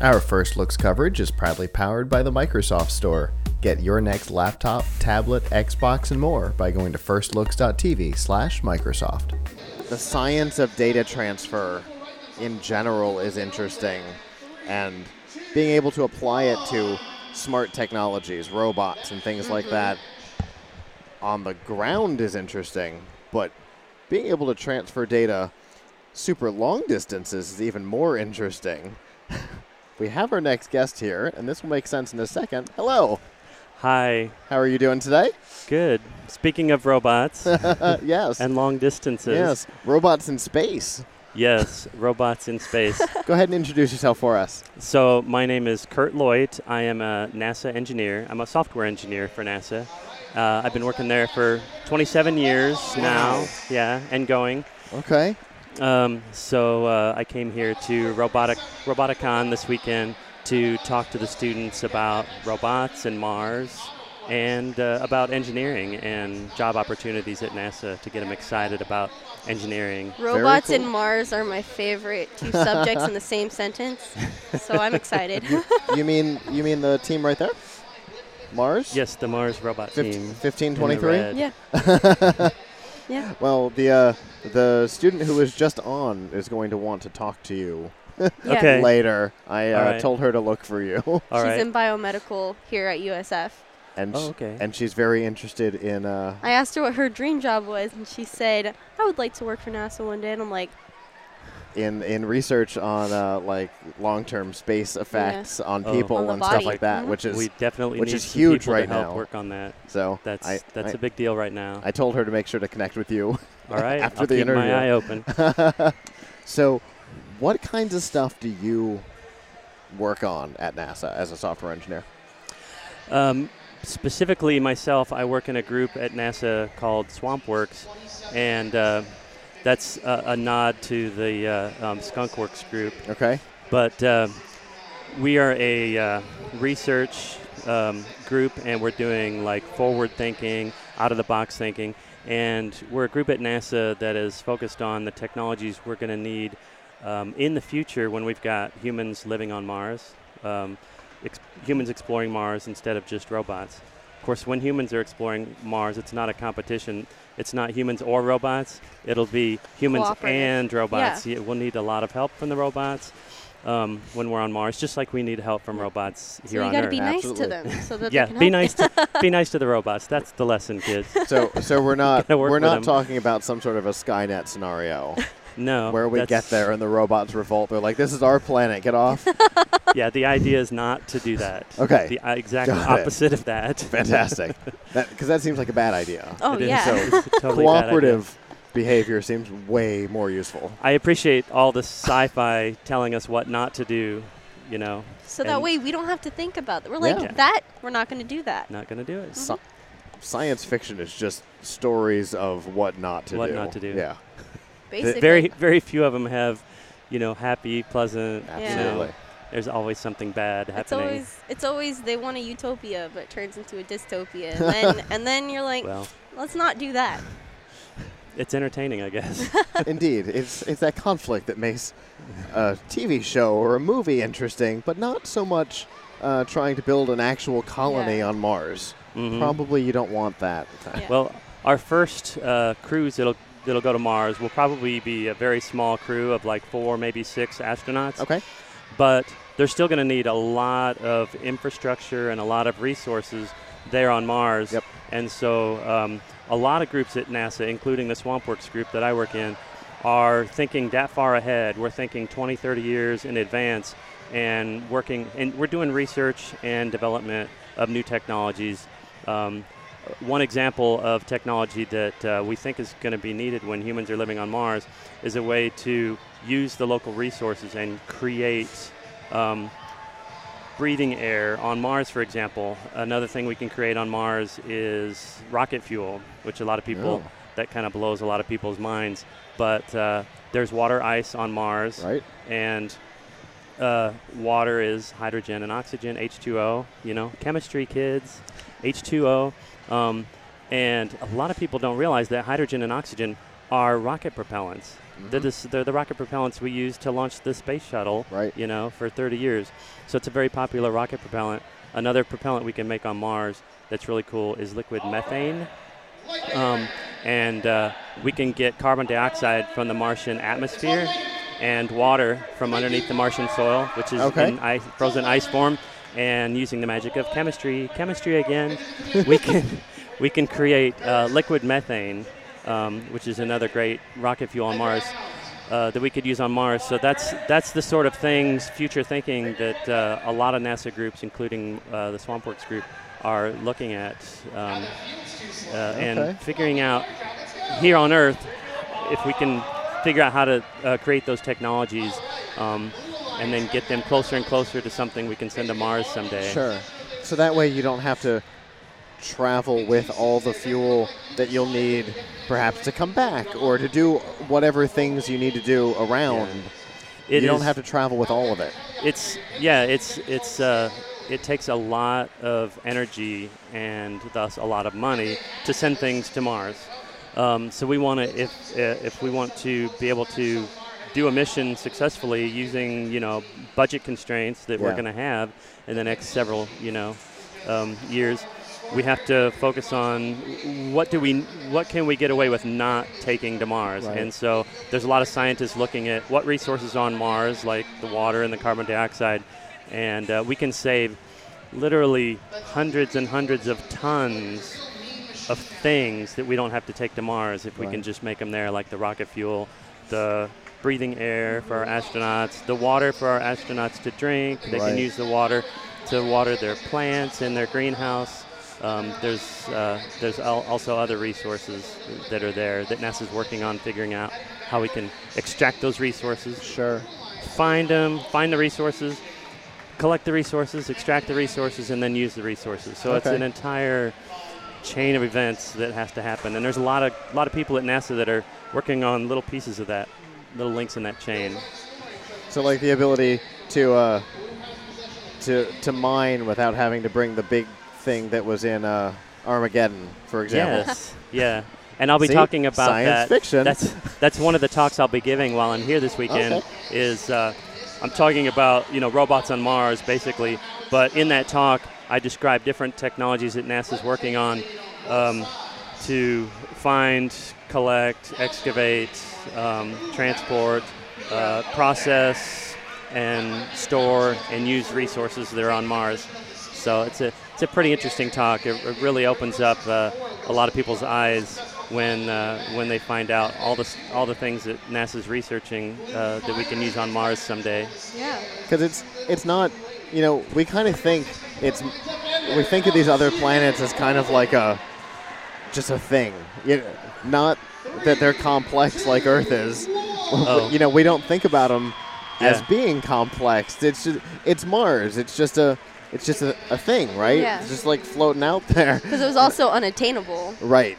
Our First Looks coverage is proudly powered by the Microsoft Store. Get your next laptop, tablet, Xbox, and more by going to firstlooks.tv slash Microsoft. The science of data transfer in general is interesting, and being able to apply it to smart technologies, robots, and things like that on the ground is interesting, but being able to transfer data super long distances is even more interesting. we have our next guest here, and this will make sense in a second. Hello. Hi. How are you doing today? Good. Speaking of robots yes. and long distances. yes. Robots in space. Yes, robots in space. Go ahead and introduce yourself for us. so, my name is Kurt Lloyd. I am a NASA engineer. I'm a software engineer for NASA. Uh, I've been working there for 27 years now. Yeah, and going. Okay. Um, so uh, I came here to Robotic Roboticon this weekend to talk to the students about robots and Mars and uh, about engineering and job opportunities at NASA to get them excited about engineering. Robots cool. and Mars are my favorite two subjects in the same sentence, so I'm excited. you mean you mean the team right there? Mars? Yes, the Mars robot Fif- team. 1523? yeah. yeah. Well, the uh, the student who was just on is going to want to talk to you Okay. later. I uh, All right. told her to look for you, All She's right. in biomedical here at USF. and Oh, okay. and she's very interested in. Uh, I asked her what her dream job was, and she said, I would like to work for NASA one day. And I'm like, in in research on uh, like long term space effects on Oh. people On the and stuff like that, Mhm. which is we definitely which need is huge right to help now. work on that. so. That's I, that's I, a big deal right now. I told her to make sure to connect with you. All right. after I'll the keep interview. my eye open. so, what kinds of stuff do you work on at NASA as a software engineer? Um, specifically, myself, I work in a group at NASA called SwampWorks, and uh, that's a, a nod to the uh, um, SkunkWorks group. Okay. But uh, we are a uh, research um, group, and we're doing like forward thinking, out of the box thinking, and we're a group at NASA that is focused on the technologies we're going to need um, in the future when we've got humans living on Mars, um, ex- humans exploring Mars instead of just robots. Of course, when humans are exploring Mars, it's not a competition. It's not humans or robots. It'll be humans and robots. Yeah, we'll need a lot of help from the robots um, when we're on Mars, just like we need help from robots here. so here you got to be nice Absolutely. to them so that yeah, they can be help nice. To, be nice to the robots. That's the lesson, kids. So, so we're not we're not them. talking about some sort of a Skynet scenario No, where we get there and the robots revolt. They're like, "This is our planet. Get off." Yeah, the idea is not to do that. Okay. The uh, exact Got it. opposite of that. Fantastic. Because that, seems like a bad idea. Oh, It is yeah. So totally bad idea. cooperative behavior seems way more useful. I appreciate all the sci-fi telling us what not to do. You know, so that way we don't have to think about it. We're like, Yeah. that, we're not going to do that. not going to do it. Sci- science fiction is just stories of what not to What do. What not to do. Yeah, Basically. Very, very few of them have, you know, happy, pleasant. you know, absolutely. There's always something bad happening. It's happening. always, it's always they want a utopia, but it turns into a dystopia, and then, and then you're like, well, let's not do that. it's entertaining, I guess. Indeed, it's it's that conflict that makes a TV show or a movie interesting, but not so much uh, trying to build an actual colony Yeah. on Mars. Mhm. Probably you don't want that. Yeah. Well, our first uh, cruise that'll that'll go to Mars will probably be a very small crew of like four, maybe six astronauts. Okay. But they're still going to need a lot of infrastructure and a lot of resources there on Mars. Yep. And so, um, a lot of groups at NASA, including the SwampWorks group that I work in, are thinking that far ahead. We're thinking 20, 30 years in advance and working, and we're doing research and development of new technologies. Um, one example of technology that uh, we think is going to be needed when humans are living on Mars is a way to use the local resources and create um, breathing air on Mars, for example. Another thing we can create on Mars is rocket fuel, which a lot of people Oh. that kind of blows a lot of people's minds. But uh, there's water ice on Mars, Right. and uh, water is hydrogen and oxygen, H2O. You know, chemistry, kids, H2O. Um, and a lot of people don't realize that hydrogen and oxygen are rocket propellants. They're, the, s- they're the rocket propellants we use to launch the space shuttle. Right. You know, for 30 years. So it's a very popular rocket propellant. Another propellant we can make on Mars that's really cool is liquid methane. Um, and uh, we can get carbon dioxide from the Martian atmosphere and water from underneath the Martian soil, which is Okay. in ice, frozen ice form. And using the magic of chemistry, chemistry again, we can we can create uh, liquid methane, um, which is another great rocket fuel on Mars. Uh, that we could use on Mars. So that's that's the sort of things, future thinking that uh, a lot of NASA groups, including uh, the SwampWorks group, are looking at um, uh, Okay. and figuring out here on Earth if we can figure out how to uh, create those technologies um, and then get them closer and closer to something we can send to Mars someday. Sure. So that way you don't have to travel with all the fuel that you'll need perhaps to come back or to do whatever things you need to do around. It you don't have to travel with all of it. It's yeah, it's it's uh, it takes a lot of energy and thus a lot of money to send things to Mars. Um, so we want to if uh, if we want to be able to do a mission successfully using you know budget constraints that we're going to have in the next several you know um, years. We have to focus on what do we, what can we get away with not taking to Mars, Right. and so there's a lot of scientists looking at what resources on Mars, like the water and the carbon dioxide, and uh, we can save literally hundreds and hundreds of tons of things that we don't have to take to Mars if we can just make them there, like the rocket fuel, the breathing air for our astronauts, the water for our astronauts to drink. They Right. can use the water to water their plants in their greenhouse. Um, there's uh, there's al- also other resources that are there that NASA's working on figuring out how we can extract those resources, Sure. find them, find the resources, collect the resources, extract the resources, and then use the resources. So it's an entire chain of events that has to happen, and there's a lot of a lot of people at NASA that are working on little pieces of that, little links in that chain. So like the ability to uh, to to mine without having to bring the big thing that was in uh, Armageddon, for example. Yes, yeah. And I'll be See? talking about Science that. fiction. That's that's one of the talks I'll be giving while I'm here this weekend. Okay. Is uh, I'm talking about you know robots on Mars basically, but in that talk I describe different technologies that NASA's working on um, to find, collect, excavate, um, transport, uh, process, and store and use resources that are on Mars. So it's a it's a pretty interesting talk. It, it really opens up uh, a lot of people's eyes when uh, when they find out all the all the things that NASA's researching uh, that we can use on Mars someday. Yeah. because it's it's not you know we kind of think it's we think of these other planets as kind of like a just a thing you not that they're complex like earth is Oh. you know we don't think about them as being complex it's just, it's mars it's just a it's just a, a thing right Yeah. it's just like floating out there Because it was also unattainable. right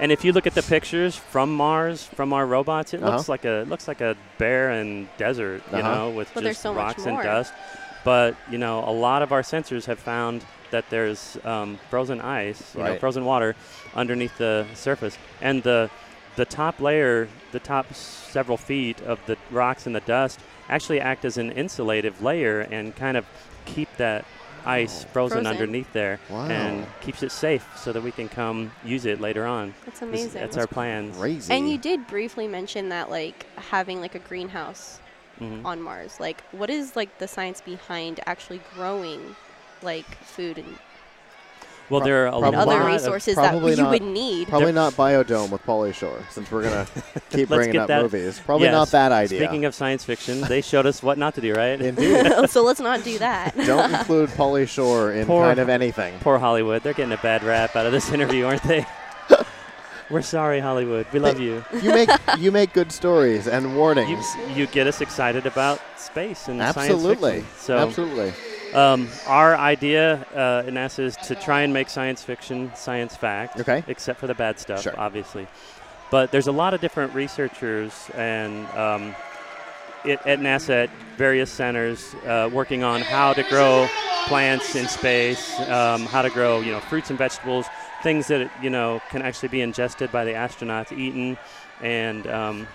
And if you look at the pictures from Mars, from our robots, it Uh-huh. looks like a looks like a barren desert, you Uh-huh. know, with But just so rocks and dust. But you know, a lot of our sensors have found that there's um, frozen ice, you know, frozen water underneath the surface, and the the top layer, the top several feet of the rocks and the dust actually act as an insulative layer and kind of keep that ice frozen, Frozen. underneath there Wow. and keeps it safe so that we can come use it later on. That's This- amazing. That's our plans. crazy and you did briefly mention that like having like a greenhouse Mhm. on Mars. Like what is like the science behind actually growing like food and, Well, there are a and Probably other lot of- resources that you not- would need? probably not biodome with Pauly Shore since we're gonna keep bringing up that- movies probably Yes. not that idea Speaking of science fiction, they showed us what not to do, right? indeed so let's not do that. don't include Pauly Shore in Poor- kind of anything. Poor Hollywood. They're getting a bad rap out of this interview, aren't they? We're sorry, Hollywood. We love you. You make you make good stories and You, warnings. you get us excited about space and Absolutely. science fiction. So Absolutely. Um, our idea uh, in NASA is to try and make science fiction science fact, Okay. except for the bad stuff, Sure. obviously. But there's a lot of different researchers and um, it, at NASA at various centers uh, working on how to grow plants in space, um, how to grow you know fruits and vegetables, things that you know can actually be ingested by the astronauts, eaten, and um,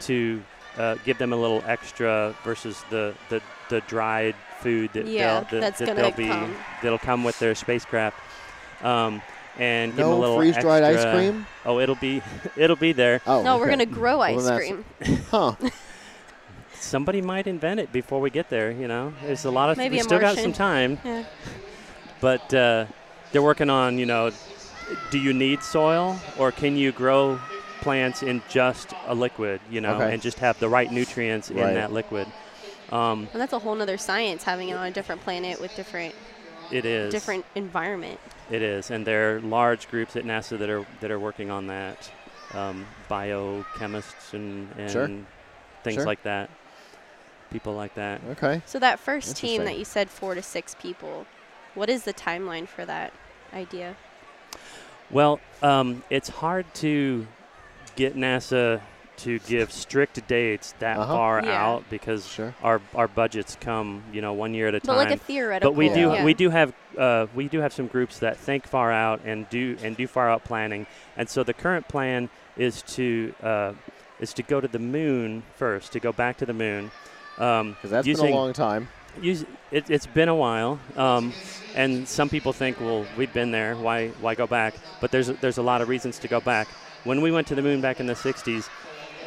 to uh, give them a little extra versus the the, the dried food that Yeah, they'll, that, that's that gonna they'll be come. that'll come with their spacecraft. Um, and give them a No little freeze dried ice cream. Oh, it'll be it'll be there. Oh, no, we're gonna grow ice that's- cream. Huh. Somebody might invent it before we get there. You know, there's a lot of Maybe we a still got some time, Yeah. but uh, they're working on you know, do you need soil or can you grow plants in just a liquid? You know, Okay. and just have the right nutrients Right. in that liquid. Um, And that's a whole nother science having it on a different planet with different it is different environment. It is, and there are large groups at NASA that are that are working on that, um, biochemists and, and Sure. things Sure. like that. People like that. Okay. So that first team that you said four to six people, what is the timeline for that idea? Well, um, it's hard to get NASA to give strict dates that Uh-huh. far Yeah. out because Sure. our our budgets come, you know, one year at a But time. like a theoretical. but we do Yeah. we do have uh, we do have some groups that think far out and do and do far out planning. And so the current plan is to uh, is to go to the moon first, to go back to the moon. Um, Because that's using, been a long time. use, it, it's been a while, um, and some people think, well, we've been there. Why why go back? But there's there's a lot of reasons to go back. When we went to the moon back in the '60s,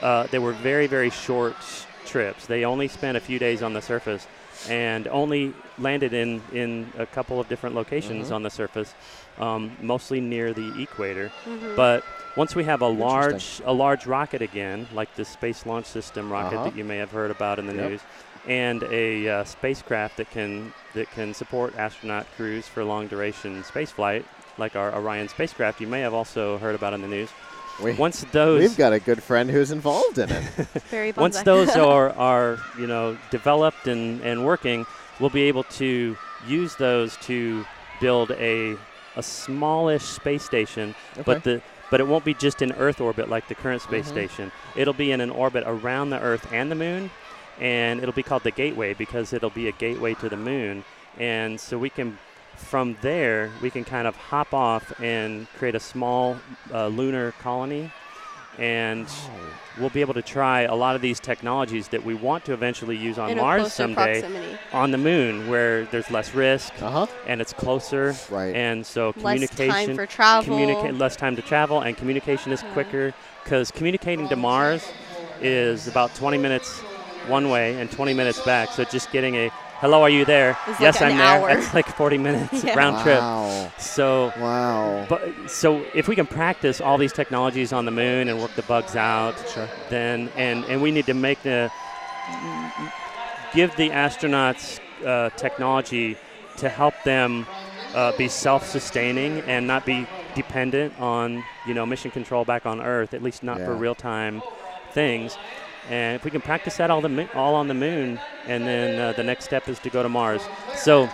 uh, they were very very short trips. They only spent a few days on the surface, and only landed in in a couple of different locations Mhm. on the surface, um, mostly near the equator. Mhm. But once we have a large a large rocket again, like the Space Launch System rocket Uh-huh. that you may have heard about in the Yep. news, and a uh, spacecraft that can that can support astronaut crews for long duration space flight, like our Orion spacecraft, you may have also heard about in the news. We, Once those we've got a good friend who's involved in it. Very once those are, are you know developed and, and working, we'll be able to use those to build a a smallish space station, okay. but the but it won't be just in Earth orbit like the current space Mhm. station. It'll be in an orbit around the Earth and the Moon, and it'll be called the Gateway because it'll be a gateway to the Moon, and so we can. From there, we can kind of hop off and create a small uh, lunar colony, and we'll be able to try a lot of these technologies that we want to eventually use on in Mars someday proximity. on the moon where there's less risk Uh huh. and it's closer Right. and so communication. Less communication time for travel. communica- less time to travel and communication is Yeah. quicker because communicating to Mars is about 20 minutes one way and 20 minutes back so just getting a hello are you there It's yes like I'm an there hour. that's like 40 minutes Yeah. round trip wow. so Wow. but so if we can practice all these technologies on the moon and work the bugs out, Sure. then and and we need to make the give the astronauts uh, technology to help them uh, be self-sustaining and not be dependent on you know mission control back on Earth, at least not for real-time things. And if we can practice that all the all on the moon, and then uh, the next step is to go to Mars. So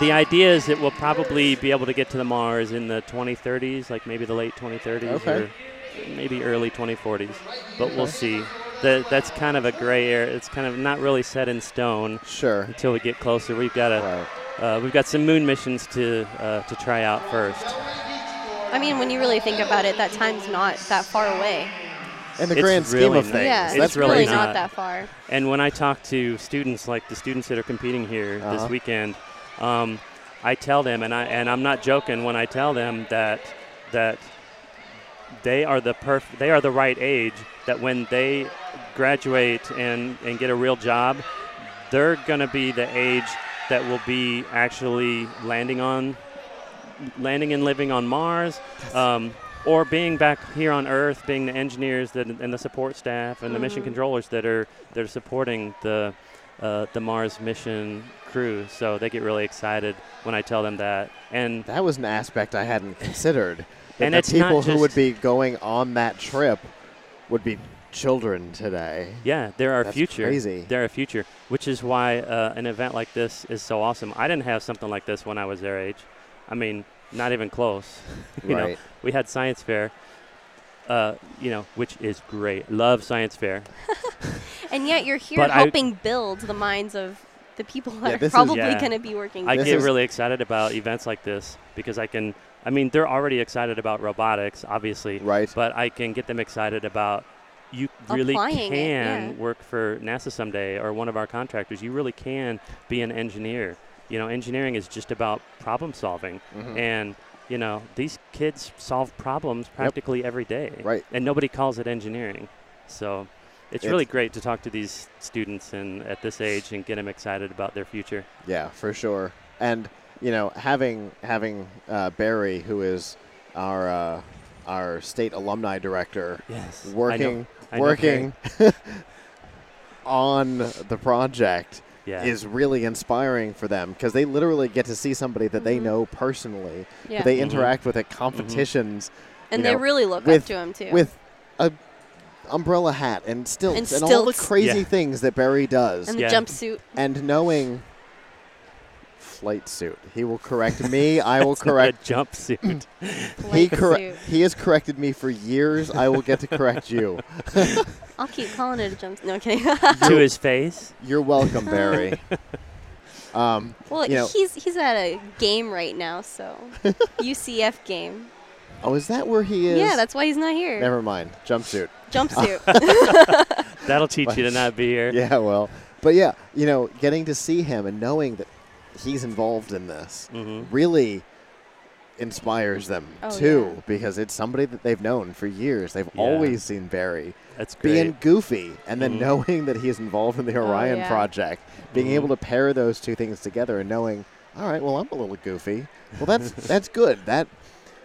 the idea is that we'll probably be able to get to the Mars in the 2030s, like maybe the late 2030s Okay. or maybe early 2040s. But we'll see. That that's kind of a gray area. It's kind of not really set in stone Sure. until we get closer. We've got a Right. uh, we've got some moon missions to uh, to try out first. I mean, when you really think about it, that time's not that far away. In the It's grand scheme of things, yeah, It's that's really crazy. not. not that far. And when I talk to students, like the students that are competing here Uh-huh. this weekend, um, I tell them, and I and I'm not joking when I tell them that that they are the perf- they are the right age. That when they graduate and and get a real job, they're gonna be the age that will be actually landing on landing and living on Mars. Um, or being back here on Earth, being the engineers that, and the support staff and the mission Mhm. controllers that are that are supporting the uh, the Mars mission crew. So they get really excited when I tell them that. And That was an aspect I hadn't considered. That And the it's people who would be going on that trip would be children today. yeah, they're our That's future. crazy. They're our future, which is why uh, an event like this is so awesome. I didn't have something like this when I was their age. I mean, not even close. you know, right. we had science fair. Uh, you know, which is great. Love science fair. And yet you're here But I- helping build the minds of the people that Yeah, are probably Yeah. going to be working. I get really excited about events like this because I can I mean, they're already excited about robotics, obviously, Right. but I can get them excited about you really Applying it, can yeah. work for NASA someday or one of our contractors. You really can be an engineer. You know, engineering is just about problem solving, Mhm. and you know these kids solve problems practically every day, Right. and nobody calls it engineering. So it's, It's- really great to talk to these students and at this age and get them excited about their future. Yeah, for sure. And you know, having having uh, Barry, who is our uh, our state alumni director, Yes, working I know working on the project Yeah. is really inspiring for them because they literally get to see somebody that they Mhm. know personally. Yeah. that They Mhm. interact with at competitions and they know, really look with- up to him too. with a umbrella hat and stilts And and, all the crazy Yeah. things that Barry does. and the Yeah. jumpsuit. and knowing flight suit. He will correct me. I will It's not a correct. jumpsuit. He Flight correct. He has corrected me for years. I will get to correct you. I'll keep calling it a jumpsuit. No I'm kidding. to his face. You're welcome, Barry. um, well, You know- he's he's at a game right now, so UCF game. oh, is that where he is? Yeah, that's why he's not here. Never mind. Jumpsuit. Jumpsuit. That'll teach you to not be here. Yeah, well, but yeah, you know, getting to see him and knowing that he's involved in this hmm really inspires them Oh, too, yeah. because it's somebody that they've known for years. They've Yeah. always seen Barry. That's great. being goofy and then Mhm. knowing that he is involved in the Orion yeah. project, being Mhm. able to pair those two things together and knowing, all right, well, I'm a little goofy. Well, that's that's good. That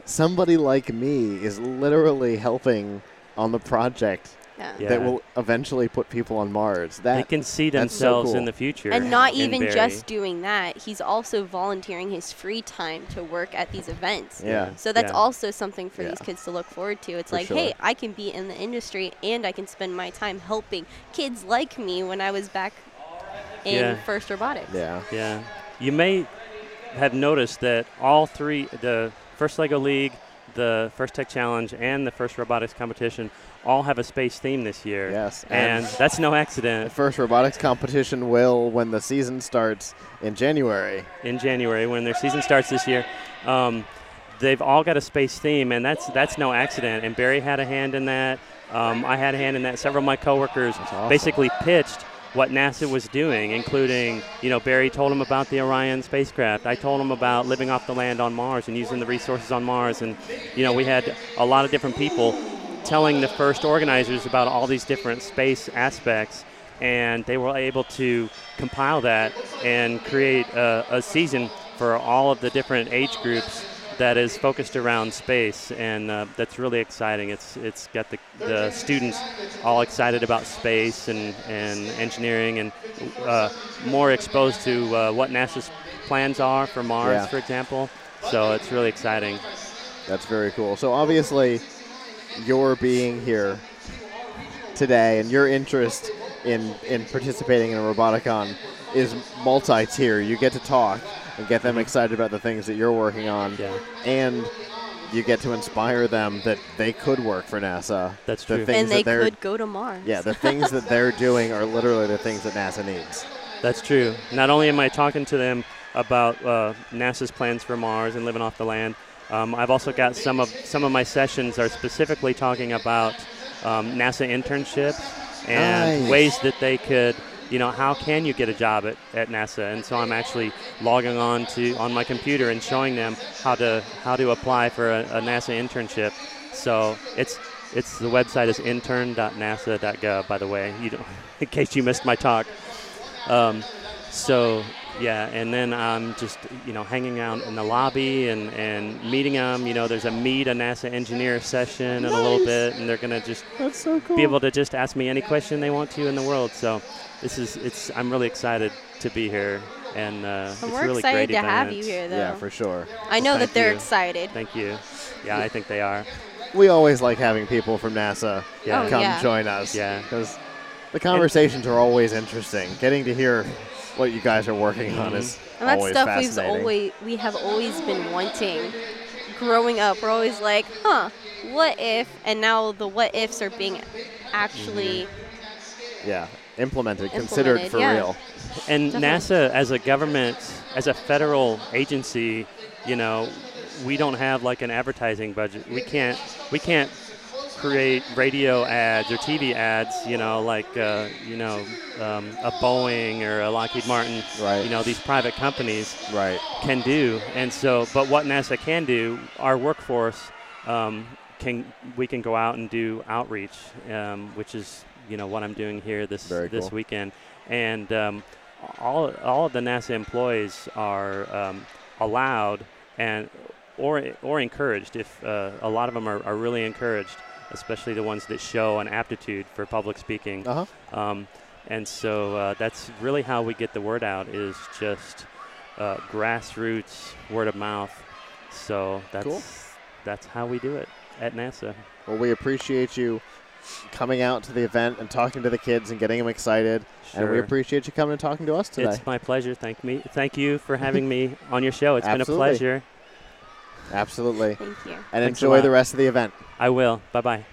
somebody like me is literally helping on the project yeah. Yeah. that will eventually put people on Mars. they That can see that's so themselves cool. in the future. And not even Barry. just doing that, he's also volunteering his free time to work at these events. yeah, So that's Yeah. also something for Yeah. these kids to look forward to. It's For like, sure. hey, I can be in the industry and I can spend my time helping kids like me when I was back in Yeah. first robotics. yeah, Yeah. You may have noticed that all three the first LEGO League, the first Tech Challenge, and the first robotics competition all have a space theme this year. yes. And that's no accident. the first robotics competition will, when the season starts in January. in January when their season starts this year. Um, they've all got a space theme, and that's that's no accident. And Barry had a hand in that. Um, I had a hand in that. Several of my coworkers awesome. basically pitched what NASA was doing, including, you know, Barry told him about the Orion spacecraft. I told him about living off the land on Mars and using the resources on Mars. And, you know, we had a lot of different people telling the first organizers about all these different space aspects. And they were able to compile that and create a, a season for all of the different age groups that is focused around space, and uh, that's really exciting. It's it's got the, the students all excited about space and, and engineering, and uh, more exposed to uh, what NASA's plans are for Mars, Yeah. for example. So it's really exciting. That's very cool. So obviously, your being here today and your interest in in participating in a Roboticon is multi-tier. You get to talk and get them excited about the things that you're working on, Yeah, and you get to inspire them that they could work for NASA. that's The true. thing- And that they they're- could go to Mars. Yeah, the things that they're doing are literally the things that NASA needs. That's true. Not only am I talking to them about uh, NASA's plans for Mars and living off the land, um, I've also got some of some of my sessions are specifically talking about um, NASA internships and Nice. ways that they could, you know, how can you get a job at, at NASA? And so I'm actually logging on to on my computer and showing them how to how to apply for a, a NASA internship. So it's it's the website is intern.nasa.gov. By the way, you in case you missed my talk. Um, so yeah, and then I'm just you know hanging out in the lobby and, and meeting them. You know, there's a meet a NASA engineer session in a little bit, and they're gonna just That's so cool. be able to just ask me any question they want to in the world. So this is it's I'm really excited to be here, and uh, And it's we're really excited great to have you here, though. yeah, for sure. I know Thank that they're you. excited. Thank you. Yeah, I think they are. We always like having people from NASA Yeah. Oh, come yeah. join us. Yeah. Because the conversations are always interesting. Getting to hear what you guys are working on Mhm. is And that's always stuff we've always we have always been wanting. Growing up, we're always like, huh, what if? And now the what ifs are being actually Mm-hmm. yeah, implemented, considered for yeah. real. And Definitely. NASA, as a government, as a federal agency, you know, we don't have like an advertising budget. We can't we can't create radio ads or TV ads. You know, like uh, you know um, a Boeing or a Lockheed Martin. Right. You know, these private companies Right. can do. And so, but what NASA can do, our workforce um, can we can go out and do outreach, um, which is you know what I'm doing here this this weekend, and um, all all of the NASA employees are um, allowed and or or encouraged. If uh, a lot of them are, are really encouraged, especially the ones that show an aptitude for public speaking. Uh huh. Um, and so uh, that's really how we get the word out is just uh, grassroots word of mouth. So that's Cool. that's how we do it at NASA. Well, we appreciate you coming out to the event and talking to the kids and getting them excited. And we appreciate you coming and talking to us today. It's my pleasure. Thank me. Thank you for having me on your show. It's been a pleasure. Absolutely. Thank you. And Thanks enjoy the rest of the event. I will. Bye bye.